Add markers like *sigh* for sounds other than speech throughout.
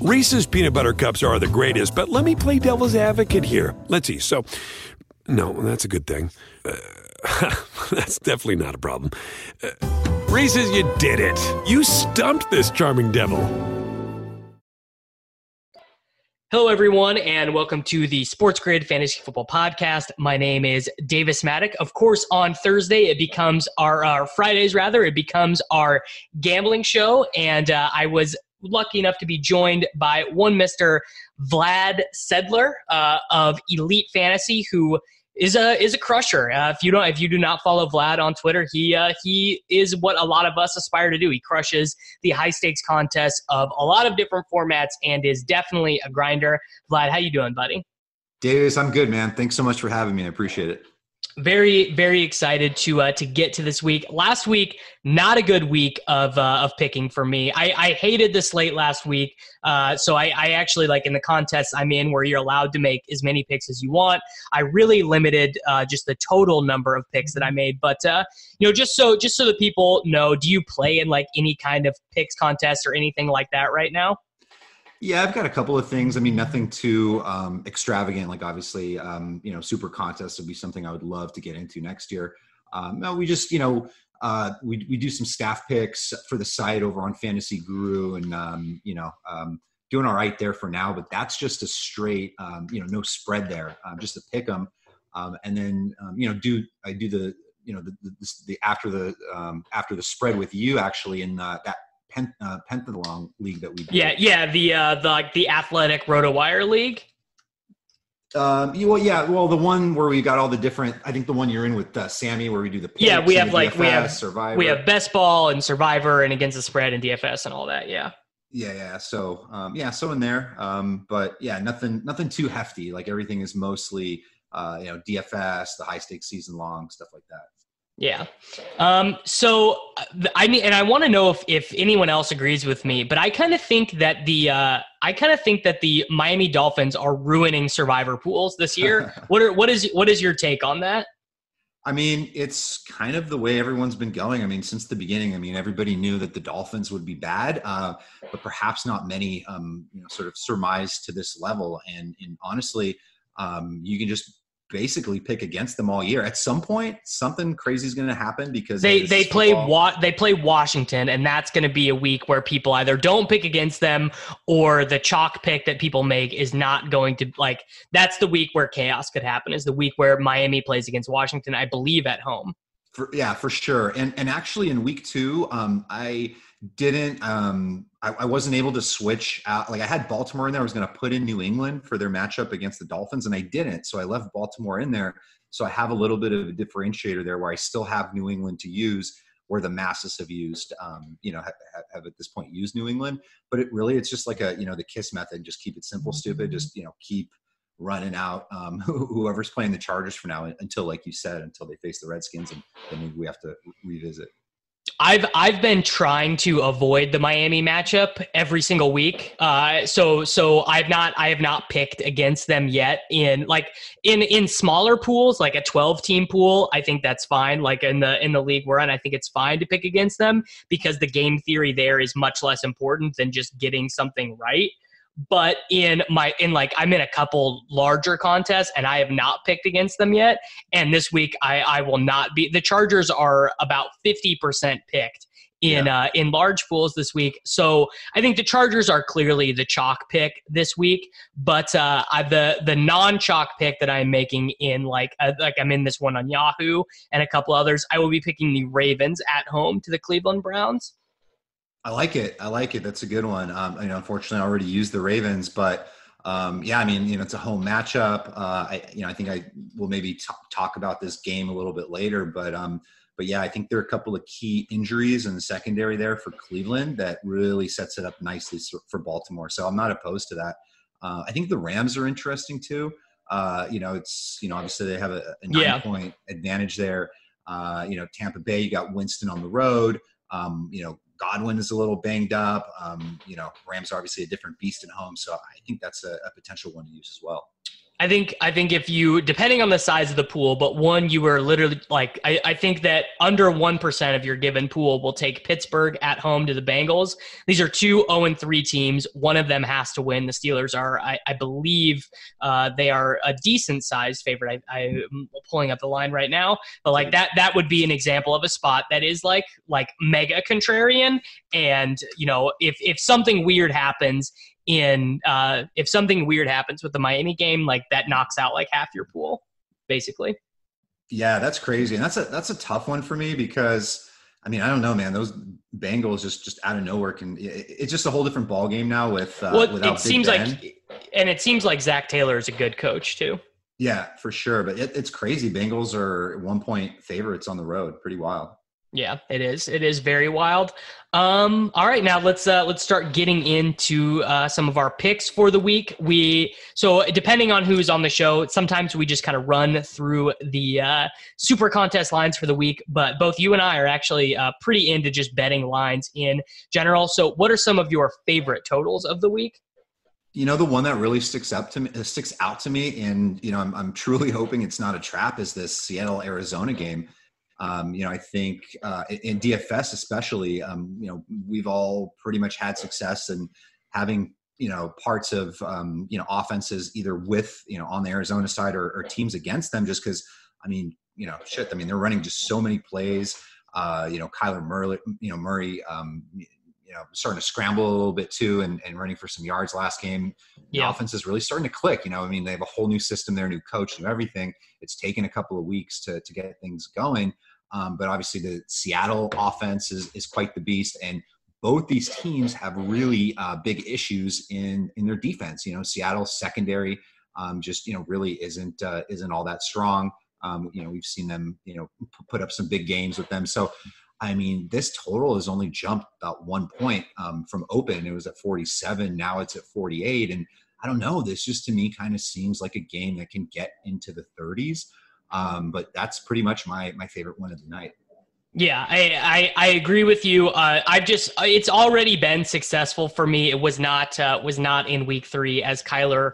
Reese's peanut butter cups are the greatest, but let me play devil's advocate here. Let's see. So, no, that's a good thing. Uh, *laughs* that's definitely not a problem. Uh, Reese's, you did it. You stumped this charming devil. Hello, everyone, and welcome to the Sports Grid Fantasy Football Podcast. My name is Davis Mattek. Of course, on Thursday, it becomes our, our Fridays, rather, it becomes our gambling show. And uh, I was lucky enough to be joined by one Mr. Vlad Sedler uh, of Elite Fantasy, who is a is a crusher. Uh, if you don't, if you do not follow Vlad on Twitter, he uh, he is what a lot of us aspire to do. He crushes the high stakes contests of a lot of different formats and is definitely a grinder. Vlad, how you doing, buddy? Davis, I'm good, man. Thanks so much for having me. I appreciate it very very excited to uh, to get to this week. Last week, not a good week of uh, of picking for me. I, I hated the slate last week, uh, so I, I actually like in the contests I'm in where you're allowed to make as many picks as you want. I really limited uh, just the total number of picks that I made, but uh, you know just so just so that people know, do you play in like any kind of picks contest or anything like that right now? Yeah, I've got a couple of things. I mean, nothing too um, extravagant. Like obviously, um, you know, super contest would be something I would love to get into next year. Um, no, we just, you know, uh, we we do some staff picks for the site over on Fantasy Guru, and um, you know, um, doing all right there for now. But that's just a straight, um, you know, no spread there, um, just to pick them, um, and then um, you know, do I do the you know the, the, the after the um, after the spread with you actually in that pen, uh, pentathlon league that we did. Yeah, yeah, the uh, the like the athletic RotoWire league. Um, well, yeah, well, the one where we got all the different. I think the one you're in with uh, Sammy, where we do the yeah, we have like DFS, we have Survivor. we have best ball and Survivor and against the spread and DFS and all that. Yeah. Yeah, yeah. So, um, yeah, so in there, um, but yeah, nothing, nothing too hefty. Like everything is mostly, uh, you know, DFS, the high stakes season long stuff like that. Yeah. Um, so uh, I mean, and I want to know if, if anyone else agrees with me, but I kind of think that the, uh, I kind of think that the Miami Dolphins are ruining survivor pools this year. *laughs* what are, what is, what is your take on that? I mean, it's kind of the way everyone's been going. I mean, since the beginning, I mean, everybody knew that the Dolphins would be bad, uh, but perhaps not many, um, you know, sort of surmised to this level. And, and honestly, um, you can just basically pick against them all year. At some point, something crazy is going to happen because they they play wa- they play Washington, and that's going to be a week where people either don't pick against them or the chalk pick that people make is not going to like. That's the week where chaos could happen. Is the week where Miami plays against Washington, I believe, at home. For, yeah, for sure. And and actually, in week two, um, I didn't um I, I, wasn't able to switch out like i had baltimore in there i was going to put in new england for their matchup against the dolphins and i didn't so i left baltimore in there. So i have a little bit of a differentiator there where i still have new england to use where the masses have used um, you know have, have, at this point used new england. But it really it's just like a you know the kiss method just keep it simple stupid just you know keep running out um, *laughs* whoever's playing the chargers for now until like you said until they face the redskins and then maybe we have to revisit I've I've been trying to avoid the Miami matchup every single week. Uh, so so I've not I have not picked against them yet in like in in smaller pools like a 12 team pool. I think that's fine. Like in the in the league we're in, I think it's fine to pick against them because the game theory there is much less important than just getting something right but in my in like i'm in a couple larger contests and i have not picked against them yet and this week i i will not be the chargers are about 50% picked in yeah. uh, in large pools this week. So I think the Chargers are clearly the chalk pick this week. But uh, I, the the non chalk pick that I'm making in like uh, like I'm in this one on Yahoo and a couple others. I will be picking the Ravens at home to the Cleveland Browns. I like it. I like it. That's a good one. Um, you know, unfortunately, I already used the Ravens, but um, yeah, I mean, you know, it's a home matchup. Uh, I, you know, I think I will maybe t- talk about this game a little bit later, but, um, but yeah, I think there are a couple of key injuries in the secondary there for Cleveland that really sets it up nicely for Baltimore. So I'm not opposed to that. Uh, I think the Rams are interesting too. Uh, you know, it's you know obviously they have a, a nine yeah. point advantage there. Uh, you know, Tampa Bay, you got Winston on the road. Um, you know, Godwin is a little banged up. Um, you know, Rams are obviously a different beast at home, so I think that's a, a, potential one to use as well. I think I think if you depending on the size of the pool, but one you were literally like I, I think that under one percent of your given pool will take Pittsburgh at home to the Bengals. These are two 0 and 3 teams. One of them has to win. The Steelers are, I, I believe, uh, they are a decent sized favorite. I, I'm pulling up the line right now, but like that that would be an example of a spot that is like like mega contrarian. And you know, if if something weird happens, in uh, if something weird happens with the Miami game, like that knocks out like half your pool, basically. Yeah, that's crazy, and that's a that's a tough one for me because I mean I don't know, man. Those Bengals just just out of nowhere can it's just a whole different ball game now with uh, well, it seems ben. like and it seems like Zach Taylor is a good coach too. Yeah, for sure, but it, it's crazy. Bengals are one point favorites on the road. Pretty wild. Yeah, it is. It is very wild. Um, all right, now let's uh, let's start getting into uh, some of our picks for the week. We so depending on who's on the show, sometimes we just kind of run through the uh, super contest lines for the week. But both you and I are actually uh, pretty into just betting lines in general. So, what are some of your favorite totals of the week? You know, the one that really sticks up to me, sticks out to me, and you know, I'm, I'm truly *laughs* hoping it's not a trap. Is this Seattle Arizona game? Um, you know, I think uh, in DFS especially, um, you know, we've all pretty much had success in having you know parts of um, you know offenses either with you know on the Arizona side or, or teams against them, just because I mean, you know, shit. I mean, they're running just so many plays. Uh, you know, Kyler Murray, you know, Murray, um, you know, starting to scramble a little bit too and, and running for some yards last game. The yeah. offense is really starting to click. You know, I mean, they have a whole new system, their new coach, and everything. It's taken a couple of weeks to, to get things going. Um, but obviously, the Seattle offense is, is quite the beast. And both these teams have really uh, big issues in, in their defense. You know, Seattle's secondary um, just, you know, really isn't, uh, isn't all that strong. Um, you know, we've seen them, you know, put up some big games with them. So, I mean, this total has only jumped about one point um, from open. It was at 47. Now it's at 48. And I don't know. This just to me kind of seems like a game that can get into the 30s. Um, but that's pretty much my my favorite one of the night. Yeah, I, I, I agree with you. Uh, I've just it's already been successful for me. It was not uh, was not in week three as Kyler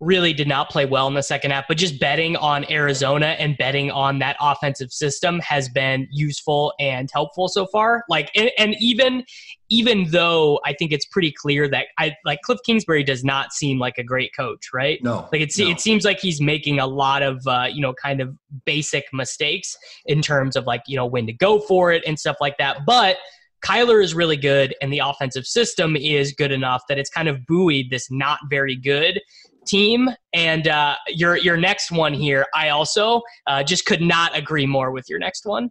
really did not play well in the second half, but just betting on Arizona and betting on that offensive system has been useful and helpful so far. Like, and, and, even even though I think it's pretty clear that I like Cliff Kingsbury does not seem like a great coach, right? No, like it's no. it seems like he's making a lot of uh, you know kind of basic mistakes in terms of like you know when to go for it and stuff like that, but. Kyler is really good, and the offensive system is good enough that it's kind of buoyed this not very good team. And uh, your your next one here, I also uh, just could not agree more with your next one.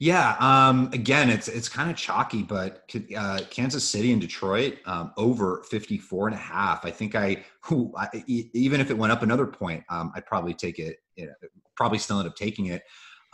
Yeah. Um, again, it's it's kind of chalky, but uh, Kansas City and Detroit um, over 54 and a half. I think I, who, even if it went up another point, um, I'd probably take it. You know, probably still end up taking it.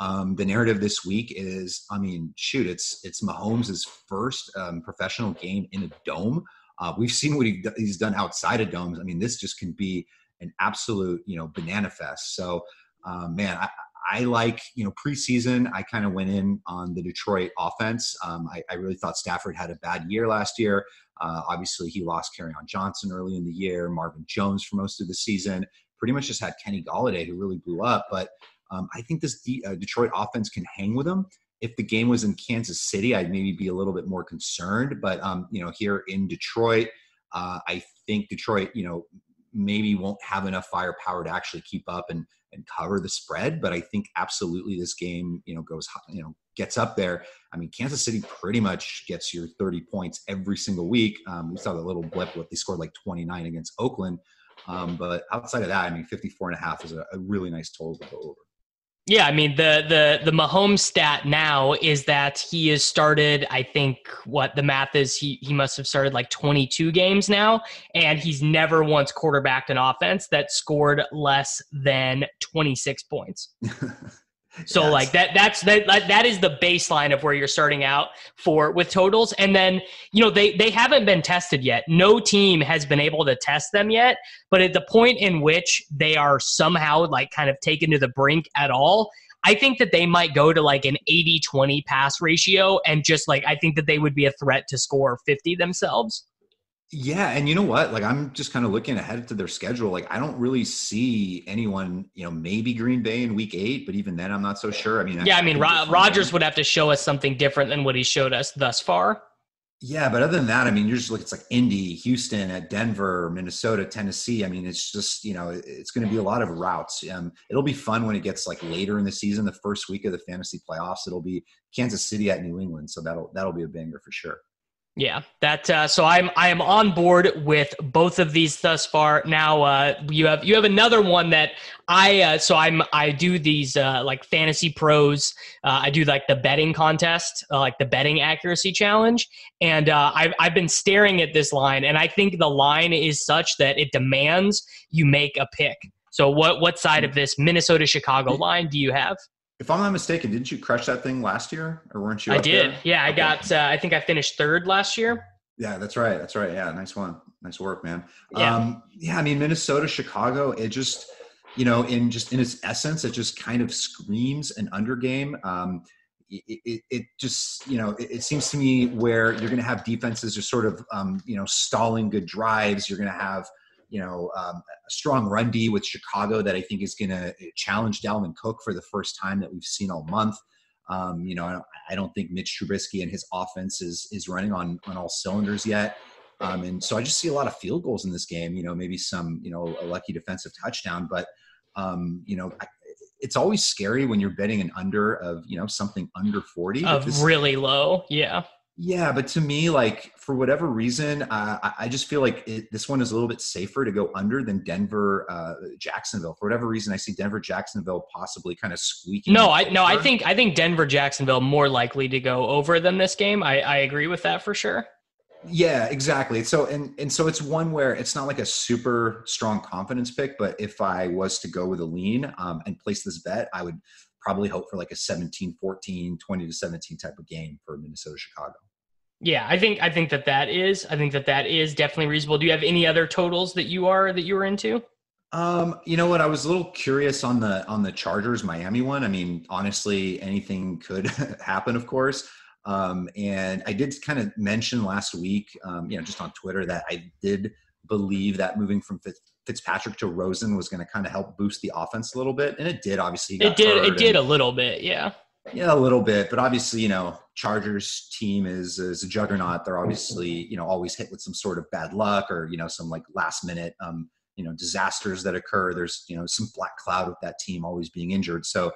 Um, the narrative this week is, I mean, shoot, it's it's Mahomes' first um, professional game in a dome. Uh, we've seen what he, he's done outside of domes. I mean, this just can be an absolute, you know, banana fest. So, um, man, I, I, like, you know, preseason, I kind of went in on the Detroit offense. Um, I, I, really thought Stafford had a bad year last year. Uh, obviously, he lost Kerryon Johnson early in the year, Marvin Jones for most of the season. Pretty much just had Kenny Golladay, who really blew up. But um, I think this D, uh, Detroit offense can hang with him if the game was in Kansas City, I'd maybe be a little bit more concerned. But um, you know, here in Detroit, uh, I think Detroit, you know, maybe won't have enough firepower to actually keep up and and cover the spread. But I think absolutely this game, you know, goes you know gets up there. I mean, Kansas City pretty much gets your 30 points every single week. Um, we saw the little blip what they scored like 29 against Oakland. Um, but outside of that, I mean, 54 and a half is a, a really nice total to go over. Yeah, I mean the the the Mahomes stat now is that he has started. I think what the math is, he he must have started like 22 games now, and he's never once quarterbacked an offense that scored less than 26 points. *laughs* So yes. like that that's that that is the baseline of where you're starting out for with totals and then you know they they haven't been tested yet. No team has been able to test them yet, but at the point in which they are somehow like kind of taken to the brink at all, I think that they might go to like an 80-20 pass ratio and just like I think that they would be a threat to score 50 themselves. Yeah, and you know what? Like I'm just kind of looking ahead to their schedule. Like I don't really see anyone, you know, maybe Green Bay in week 8, but even then I'm not so sure. I mean, Yeah, I mean Ro- Rodgers would have to show us something different than what he showed us thus far. Yeah, but other than that, I mean, you're just looking. It's like Indy, Houston, at Denver, Minnesota, Tennessee. I mean, it's just you know, it's going to be a lot of routes. Um, it'll be fun when it gets like later in the season, the first week of the fantasy playoffs. It'll be Kansas City at New England, so that'll that'll be a banger for sure. Yeah, that. Uh, so I'm I am on board with both of these thus far. Now uh, you have you have another one that I uh, so I'm I do these uh, like fantasy pros. Uh, I do like the betting contest, uh, like the betting accuracy challenge, and uh, I've I've been staring at this line, and I think the line is such that it demands you make a pick. So what what side of this Minnesota Chicago line do you have? If I'm not mistaken, didn't you crush that thing last year, or weren't you? I did. there? Yeah, I Okay. got. Uh, I think I finished third last year. Yeah, that's right. That's right. Yeah, nice one. Nice work, man. Yeah. Um, yeah, I mean Minnesota, Chicago, it just, you know, in just in its essence, it just kind of screams an undergame. Um, it, it, it just, you know, it, it seems to me where you're going to have defenses just sort of, um, you know, stalling good drives. You're going to have, you know, um, a strong run D with Chicago that I think is going to challenge Dalvin Cook for the first time that we've seen all month. Um, you know, I don't, I don't think Mitch Trubisky and his offense is is running on on all cylinders yet. Um, and so I just see a lot of field goals in this game. You know, maybe some you know a lucky defensive touchdown, but um, you know, I, it's always scary when you're betting an under of you know something under forty. Of really low. Yeah. Yeah, but to me, like for whatever reason, uh, I, just feel like it, this one is a little bit safer to go under than Denver, uh, Jacksonville. For whatever reason, I see Denver, Jacksonville possibly kind of squeaking. No, I no, I think I think Denver Jacksonville more likely to go over than this game. I, I agree with that for sure. Yeah, exactly. So and and so it's one where it's not like a super strong confidence pick, but if I was to go with a lean um, and place this bet, I would probably hope for like a 17 14 20 to 17 type of game for Minnesota Chicago. Yeah, I think I think that that is I think that that is definitely reasonable. Do you have any other totals that you are that you were into? Um, you know what? I was a little curious on the on the Chargers Miami one. I mean, honestly, anything could *laughs* happen, of course. Um, and I did kind of mention last week, um, you know, just on Twitter that I did believe that moving from Fitzpatrick to Rosen was going to kind of help boost the offense a little bit, and it did. Obviously, It did it did a little bit, yeah. yeah, a little bit, but obviously, you know, Chargers team is is a juggernaut. They're obviously, you know, always hit with some sort of bad luck or you know some like last minute, um, you know, disasters that occur. There's you know some black cloud with that team always being injured. So,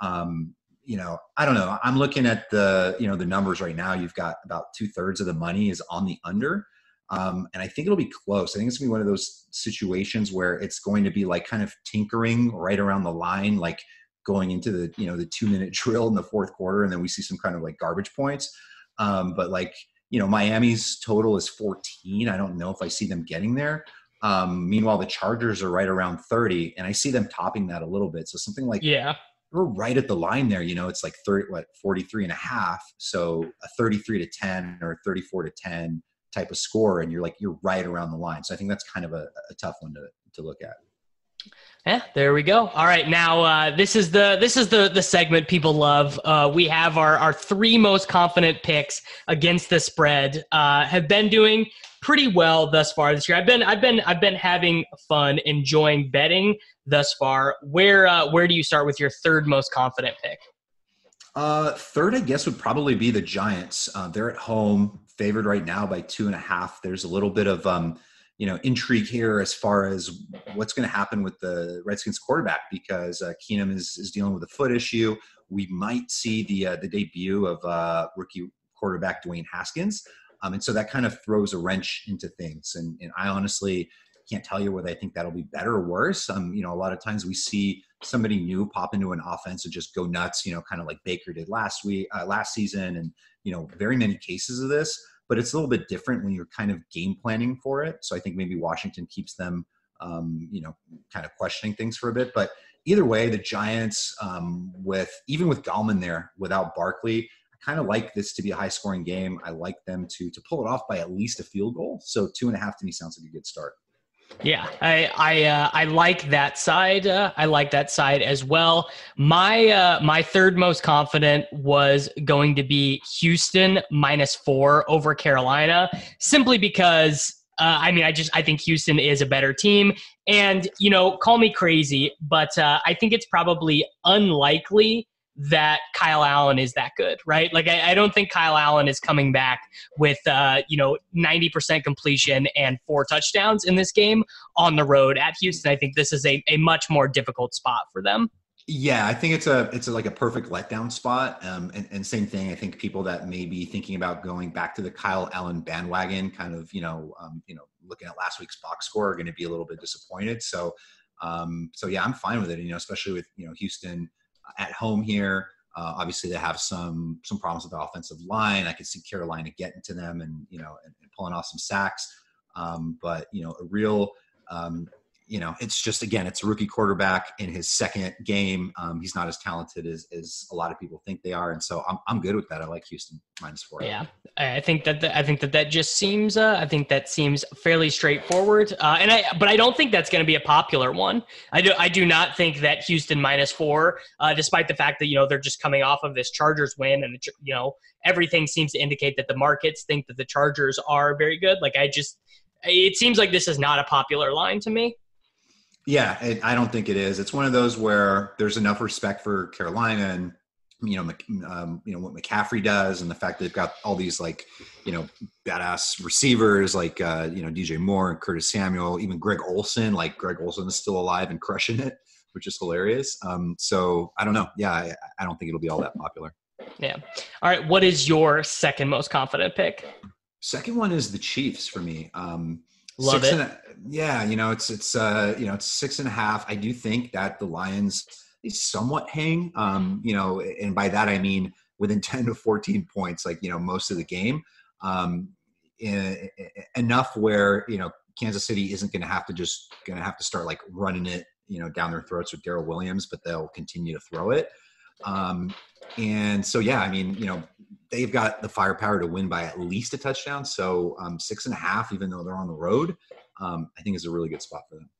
um, you know, I don't know. I'm looking at the you know the numbers right now. You've got about two thirds of the money is on the under. Um, and I think it'll be close. I think it's gonna be one of those situations where it's going to be like kind of tinkering right around the line, like going into the you know the two minute *laughs* drill in the fourth quarter, and then we see some kind of like garbage points. Um, but like you know, Miami's total is 14. I don't know if I see them getting there. Um, meanwhile, the Chargers are right around 30, and I see them topping that a little bit. So something like Yeah. we're right at the line there. You know, it's like 30, what 43 and a half. So a 33 to 10 or 34 to 10 type of score, and you're like you're right around the line. So I think that's kind of a, a tough one to to look at. Yeah, there we go. All right, now uh, this is the this is the the segment people love. Uh, we have our our three most confident picks against the spread. Uh, have been doing pretty well thus far this year. I've been I've been I've been having fun, enjoying betting thus far. Where uh, where do you start with your third most confident pick? Uh, third, I guess, would probably be the Giants. Uh, they're at home, favored right now by two and a half. There's a little bit of um, you know intrigue here as far as what's going to happen with the Redskins quarterback because uh, Keenum is is dealing with a foot issue. We might see the uh, the debut of uh, rookie quarterback Dwayne Haskins, um, and so that kind of throws a wrench into things. And, and I honestly can't tell you whether I think that'll be better or worse. Um, you know, a lot of times we see somebody new pop into an offense and just go nuts. You know, kind of like Baker did last week, uh, last season, and you know, very many cases of this. But it's a little bit different when you're kind of game planning for it. So I think maybe Washington keeps them, um, you know, kind of questioning things for a bit. But either way, the Giants, um, with even with Gallman there, without Barkley, I kind of like this to be a high scoring game. I like them to to pull it off by at least a field goal. So two and a half to me sounds like a good start. Yeah, I I uh, I like that side. Uh, I like that side as well. My uh, my third most confident was going to be Houston minus four over Carolina, simply because Uh, I mean, I just I think Houston is a better team, and you know, call me crazy, but uh, I think it's probably unlikely that Kyle Allen is that good, right? Like I, I don't think Kyle Allen is coming back with uh, you know ninety percent completion and four touchdowns in this game on the road at Houston. I think this is a, a much more difficult spot for them. Yeah, I think it's a it's a, like a perfect letdown spot. Um, and, and same thing. I think people that may be thinking about going back to the Kyle Allen bandwagon, kind of you know um, you know looking at last week's box score, are going to be a little bit disappointed. So um, so yeah, I'm fine with it. You know, especially with you know Houston at home here. Uh, obviously, they have some some problems with the offensive line. I could see Carolina getting to them and you know and, and pulling off some sacks. Um, but you know, a real um, you know, it's just again, it's a rookie quarterback in his second game. Um, he's not as talented as, as a lot of people think they are, and so I'm I'm good with that. I like Houston minus four. Yeah, I think that the, I think that that just seems uh, I think that seems fairly straightforward. Uh, and I but I don't think that's going to be a popular one. I do I do not think that Houston minus four, uh, despite the fact that you know they're just coming off of this Chargers win, and you know everything seems to indicate that the markets think that the Chargers are very good. Like I just it seems like this is not a popular line to me. Yeah, it, I don't think it is. It's one of those where there's enough respect for Carolina and you know, um, you know what McCaffrey does, and the fact that they've got all these like, you know, badass receivers like uh, you know DJ Moore and Curtis Samuel, even Greg Olsen. Like Greg Olsen is still alive and crushing it, which is hilarious. Um, so I don't know. Yeah, I, I don't think it'll be all that popular. Yeah. All right. What is your second most confident pick? Second one is the Chiefs for me. Um, Love it. A, yeah, you know, it's it's uh, you know, it's six and a half. I do think that the Lions they somewhat hang. Um, you know, and by that I mean within *laughs* 10 to 14 points, like, you know, most of the game. Um, in, enough where, you know, Kansas City isn't going to have to just going to have to start like running it, you know, down their throats with Daryl Williams, but they'll continue to throw it. Um, and so, yeah, I mean, you know, they've got the firepower to win by at least a touchdown. So um, six and a half, even though they're on the road, um, I think is a really good spot for them.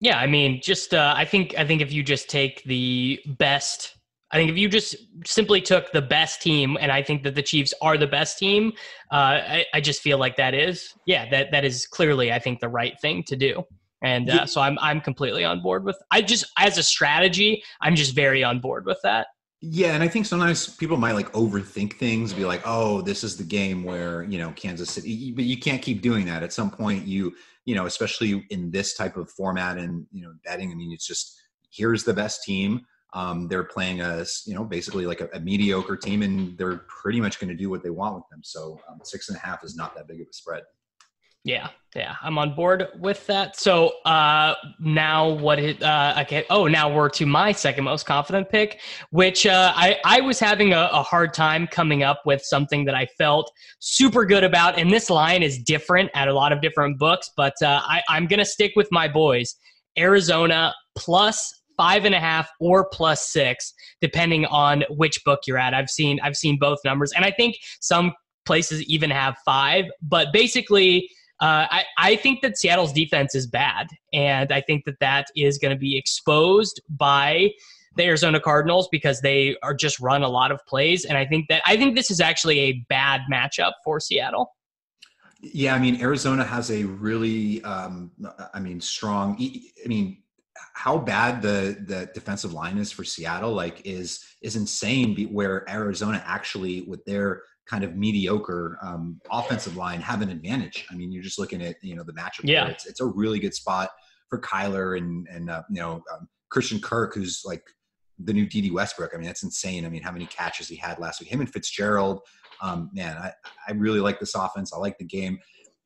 Yeah, I mean, just uh, I think I think if you just take the best, I think if you just simply took the best team, and I think that the Chiefs are the best team, uh, I, I, just feel like that is, yeah, that that is clearly I think the right thing to do. And uh, so I'm I'm completely on board with. I just as a strategy, I'm just very on board with that. Yeah, and I think sometimes people might like overthink things, be like, "Oh, this is the game where you know Kansas City," but you can't keep doing that. At some point, you you know, especially in this type of format and you know betting. I mean, it's just here's the best team. Um, they're playing a you know basically like a, a mediocre team, and they're pretty much going to do what they want with them. So um, six and a half is not that big of a spread. Yeah, yeah, I'm on board with that. So uh, now what it uh, okay? Oh, now we're to my second most confident pick, which uh, I I was having a, a hard time coming up with something that I felt super good about, and this line is different at a lot of different books, but uh, I I'm gonna stick with my boys, Arizona plus five and a half or plus six, depending on which book you're at. I've seen I've seen both numbers, and I think some places even have five, but basically uh, I, I think that Seattle's defense is bad, and I think that that is going to be exposed by the Arizona Cardinals because they are just run a lot of plays, and I think that I think this is actually a bad matchup for Seattle. Yeah, I mean Arizona has a really, um, I mean, strong. I mean, how bad the the defensive line is for Seattle, like, is is insane. Where Arizona actually, with their kind of mediocre um, offensive line have an advantage. I mean, you're just looking at you know the matchup. Yeah, it's, it's a really good spot for Kyler and and uh, you know um, Christian Kirk, who's like the new Dede Westbrook. I mean, that's insane. I mean, how many catches he had last week? Him and Fitzgerald. Um, man, I, I really like this offense. I like the game.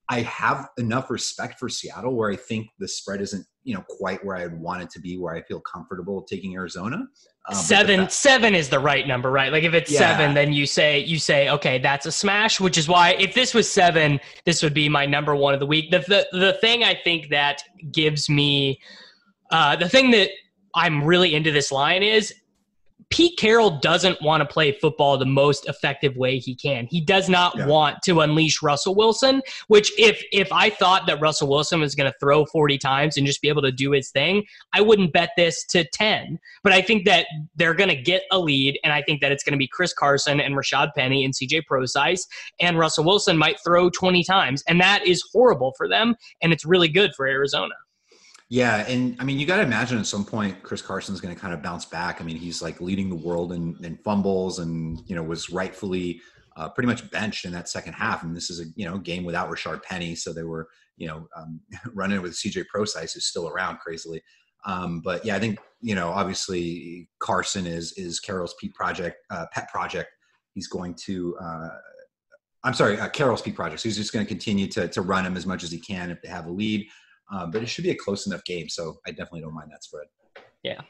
I have enough respect for Seattle where I think the spread isn't, you know, quite where I'd want it to be, where I feel comfortable taking Arizona. Um, seven, seven is the right number, right? Like if it's yeah. seven, then you say you say, okay, that's a smash. Which is why if this was seven, this would be my number one of the week. The the, the thing I think that gives me, uh, the thing that I'm really into this line is Pete Carroll doesn't want to play football the most effective way he can. He does not yeah. want to unleash Russell Wilson, which if if I thought that Russell Wilson was going to throw 40 times and just be able to do his thing, I wouldn't bet this to 10. But I think that they're going to get a lead and I think that it's going to be Chris Carson and Rashaad Penny and CJ Prosise and Russell Wilson might throw 20 times and that is horrible for them and it's really good for Arizona. Yeah, and I mean, you got to imagine at some point Chris Carson's going to kind of bounce back. I mean, he's like leading the world in, in fumbles, and you know was rightfully uh, pretty much benched in that second half. And this is a you know game without Rashard Penny, so they were you know um, *laughs* running with CJ Prosise, who's still around crazily. Um, but yeah, I think you know obviously Carson is is Carroll's pet project uh, pet project. He's going to. Uh, I'm sorry, uh, Carroll's peak projects. He's just going to continue to to run him as much as he can if they have a lead. Um, but it should be a close enough game, so I definitely don't mind that spread. Yeah.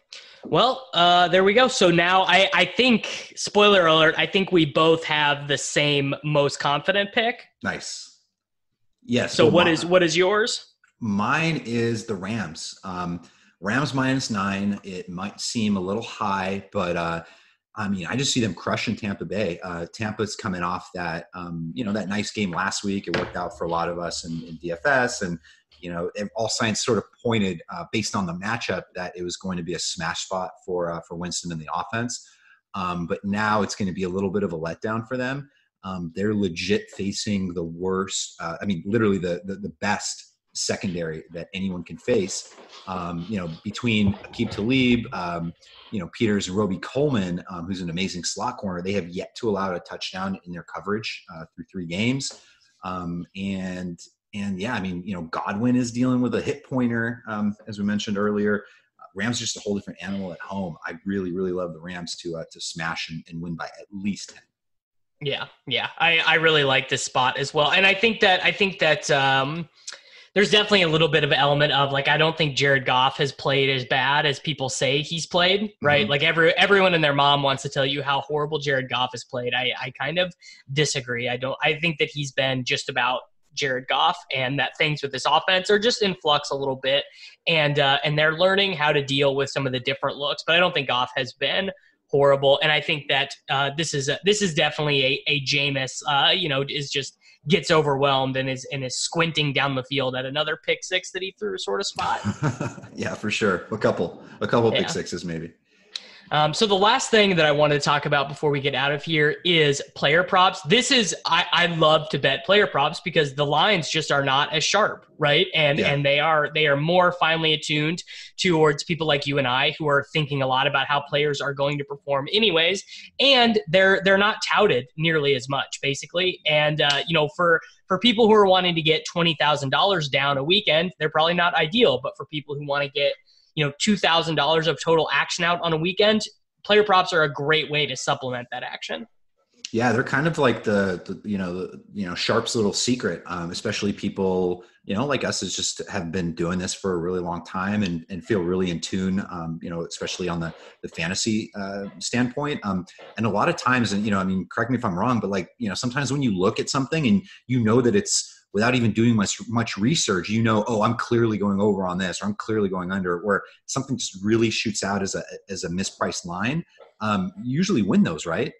Well, uh, there we go. So now I, I think, spoiler alert, I think we both have the same most confident pick. Nice. Yes. So, so what my, is what is yours? Mine is the Rams. Um, Rams minus nine. It might seem a little high, but uh, I mean, I just see them crushing Tampa Bay. Uh, Tampa's coming off that, um, you know, that nice game last week. It worked out for a lot of us in, in DFS, and you know, all signs sort of pointed uh, based on the matchup that it was going to be a smash spot for uh, for Winston in the offense. Um, but now it's going to be a little bit of a letdown for them. Um, they're legit facing the worst. Uh, I mean, literally the, the, the best secondary that anyone can face. Um, you know, between Aqib Talib, um, you know, Peters and Robey-Coleman, um, who's an amazing slot corner, they have yet to allow a touchdown in their coverage uh, through three games. Um, and and yeah, I mean, you know, Godwin is dealing with a hip pointer, um, as we mentioned earlier. Uh, Rams just a whole different animal at home. I really, really love the Rams to uh, to smash and, and win by at least ten. Yeah, yeah, I, I really like this spot as well, and I think that I think that um, there's definitely a little bit of element of like I don't think Jared Goff has played as bad as people say he's played, right? Mm-hmm. Like every everyone and their mom wants to tell you how horrible Jared Goff has played. I I kind of disagree. I don't. I think that he's been just about Jared Goff, and that things with this offense are just in flux a little bit, and uh, and they're learning how to deal with some of the different looks. But I don't think Goff has been horrible, and I think that uh, this is a, this is definitely a a Jameis, uh, you know, is just gets overwhelmed and is and is squinting down the field at another pick six that he threw sort of spot. *laughs* yeah, for sure. A couple, a couple yeah. pick sixes maybe. Um, so the last thing that I wanted to talk about before we get out of here is player props. This is I, I love to bet player props because the lines just are not as sharp, right? And yeah. and they are they are more finely attuned towards people like you and I who are thinking a lot about how players are going to perform anyways, and they're they're not touted nearly as much basically. And uh, you know for for people who are wanting to get twenty thousand dollars down a weekend, they're probably not ideal. But for people who want to get you know two thousand dollars of total action out on a weekend, player props are a great way to supplement that action. Yeah, they're kind of like the, the you know the, you know Sharp's little secret, um, especially people you know like us is just have been doing this for a really long time and, and feel really in tune, um, you know, especially on the the fantasy uh, standpoint. Um, and a lot of times, and you know, I mean, correct me if I'm wrong, but like you know, sometimes when you look at something and you know that it's without even doing much much research, you know, oh, I'm clearly going over on this, or I'm clearly going under, where something just really shoots out as a as a mispriced line. Um, usually win those, right?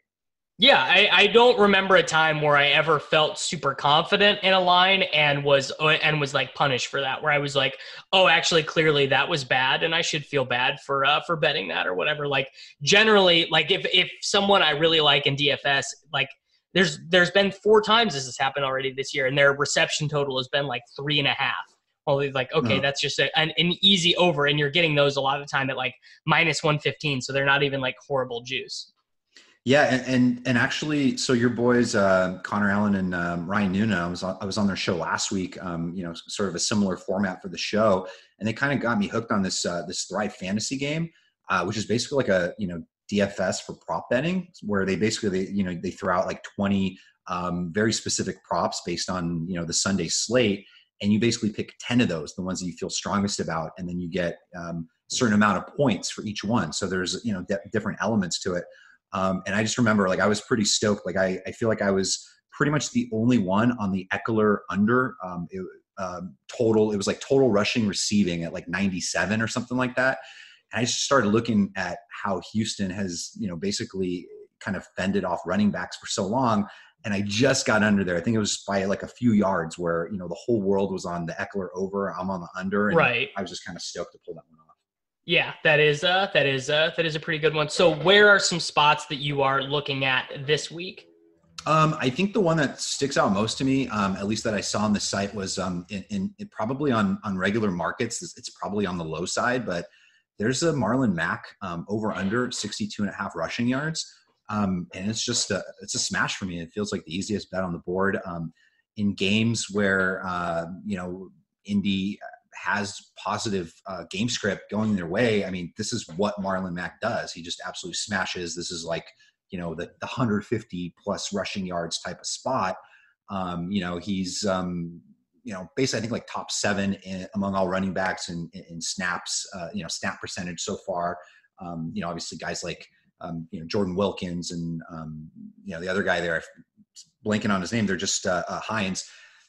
Yeah, I, I, don't remember a time where I ever felt super confident in a line and was and was like punished for that. Where I was like, oh, actually, clearly that was bad, and I should feel bad for uh, for betting that or whatever. Like generally, like if if someone I really like in DFS, like there's there's been four times this has happened already this year, and their reception total has been like three and a half. Well, like okay, that's just a, an, an easy over, and you're getting those a lot of the time at like minus one fifteen, so they're not even like horrible juice. Yeah, and and, and actually, so your boys uh, Connor Allen and um, Ryan Noonan, I was on, I was on their show last week. Um, you know, sort of a similar format for the show, and they kind of got me hooked on this uh, this Thrive Fantasy game, uh, which is basically like a you know DFS for prop betting, where they basically you know they throw out like twenty um, very specific props based on you know the Sunday slate, and you basically pick ten of those, the ones that you feel strongest about, and then you get um, certain amount of points for each one. So there's you know different elements to it. Um, and I just remember like I was pretty stoked. Like I, I feel like I was pretty much the only one on the Ekeler under. Um, it, um, total, it was like total rushing receiving at like 97 or something like that And I just started looking at how Houston has, you know, basically kind of fended off running backs for so long. And I just got under there. I think it was by like a few yards where, you know, the whole world was on the Ekeler over. I'm on the under. And right. I was just kind of stoked to pull that one off. Yeah, that is uh that is uh that is a pretty good one. So where are some spots that you are looking at this week? Um, I think the one that sticks out most to me, um, at least that I saw on the site, was um, in, in, in, probably on on regular markets. It's, it's, probably on the low side, but there's a Marlon Mack um, over under 62 and a half rushing yards, um, and it's just a it's a smash for me. It feels like the easiest bet on the board um, in games where uh, you know Indy has positive uh, game script going their way. I mean, this is what Marlon Mack does. He just absolutely smashes. This is like you know the, the 150 plus rushing yards type of spot. Um, you know he's um, you know basically I think like top seven in, among all running backs in, in snaps. Uh, you know snap percentage so far. Um, you know obviously guys like um, you know Jordan Wilkins and um, you know the other guy there, blanking on his name. They're just uh, uh, Hines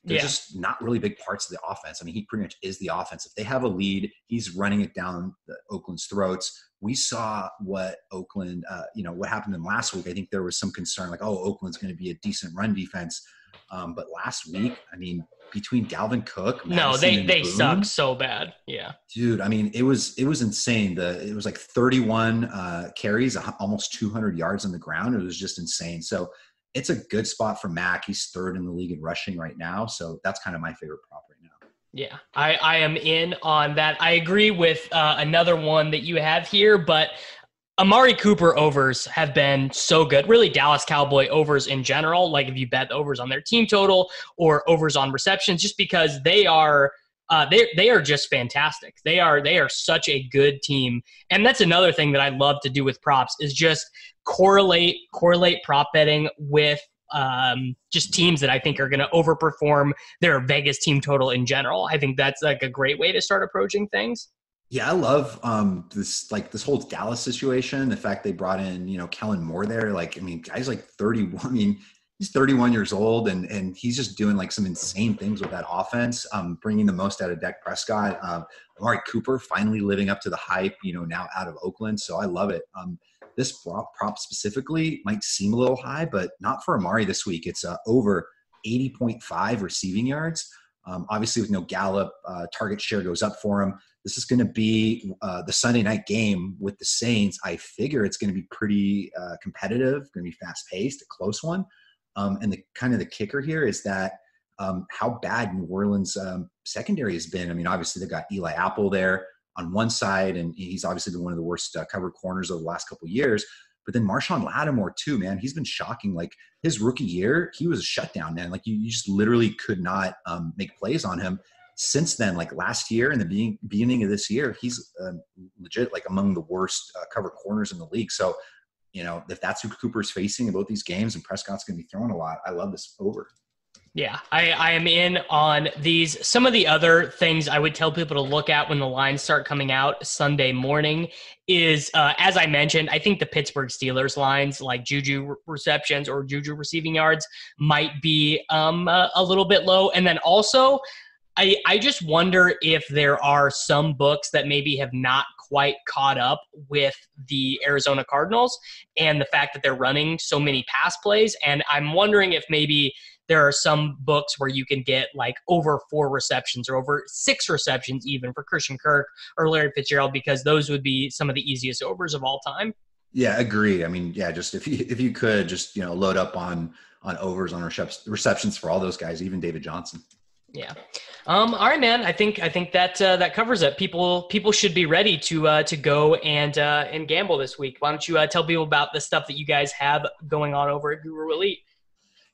they're yeah. just not really big parts of the offense. I mean, he pretty much is the offense. If they have a lead, he's running it down Oakland's throats. We saw what Oakland, uh, you know, what happened in last week. I think there was some concern, like, oh, Oakland's going to be a decent run defense. Um, but last week, I mean, between Dalvin Cook, Mattison no, they they Boone, suck so bad. Yeah, dude. I mean, it was it was insane. The it was like 31 uh, carries, almost 200 yards on the ground. It was just insane. So it's a good spot for Mack. He's third in the league in rushing right now. So that's kind of my favorite prop right now. Yeah, I, I am in on that. I agree with uh, another one that you have here, but Amari Cooper overs have been so good. Really, Dallas Cowboy overs in general. Like if you bet overs on their team total or overs on receptions, just because they are – uh, they they are just fantastic. They are they are such a good team, and that's another thing that I love to do with props is just correlate correlate prop betting with um, just teams that I think are going to overperform their Vegas team total in general. I think that's like a great way to start approaching things. Yeah, I love um, this like this whole Dallas situation. The fact they brought in you know Kellen Moore there. Like I mean, guys like thirty. I mean, he's 31 years old and and he's just doing like some insane things with that offense, um, bringing the most out of Dak Prescott. Um, Amari Cooper finally living up to the hype, you know, now out of Oakland. So I love it. Um, this prop, prop specifically might seem a little high, but not for Amari this week. It's uh, over 80.5 receiving yards. Um, obviously, with no Gallup, uh, target share goes up for him. This is going to be uh, the Sunday night game with the Saints. I figure it's going to be pretty uh, competitive, going to be fast paced, a close one. Um, and the kind of the kicker here is that um, how bad New Orleans um, secondary has been. I mean, obviously they've got Eli Apple there on one side, and he's obviously been one of the worst uh, covered corners of the last couple years. But then Marshon Lattimore too, man, he's been shocking. Like his rookie year, he was a shutdown, man. Like you, you just literally could not um, make plays on him. Since then, like last year and the beginning, beginning of this year, he's uh, legit like among the worst uh, cover corners in the league. So you know, if that's who Cooper's facing in both these games and Prescott's going to be throwing a lot, I love this over. Yeah, I, I am in on these. Some of the other things I would tell people to look at when the lines start coming out Sunday morning is, uh, as I mentioned, I think the Pittsburgh Steelers lines, like Juju receptions or Juju receiving yards, might be um, a, a little bit low. And then also, I, I just wonder if there are some books that maybe have not quite caught up with the Arizona Cardinals and the fact that they're running so many pass plays. And I'm wondering if maybe there are some books where you can get like over four receptions or over six receptions even for Christian Kirk or Larry Fitzgerald because those would be some of the easiest overs of all time. Yeah, agree. I mean, yeah, just if you if you could just you know load up on on overs on our receptions for all those guys, even David Johnson. Yeah. Um, all right, man. I think I think that uh, that covers it. People people should be ready to uh, to go and uh, and gamble this week. Why don't you uh, tell people about the stuff that you guys have going on over at Guru Elite?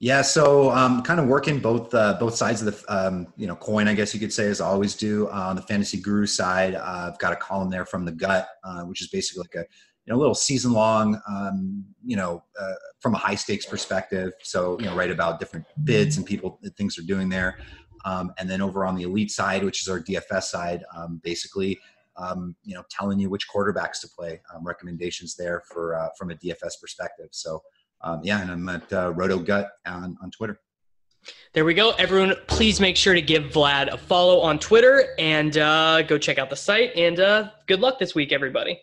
Yeah, so um, kind of working both uh, both sides of the um, you know coin, I guess you could say, as I always do. Uh, on the fantasy guru side, uh, I've got a column there from the gut, uh, which is basically like a you know little season long, um, you know, uh, from a high stakes perspective. So you know, write about different bids and people things are doing there. Um, and then over on the elite side, which is our DFS side, um, basically, um, you know, telling you which quarterbacks to play, um, recommendations there for uh, from a DFS perspective. So, um, yeah, and I'm at uh, Roto Gut on, on Twitter. There we go. Everyone, please make sure to give Vlad a follow on Twitter and uh, go check out the site. And uh, good luck this week, everybody.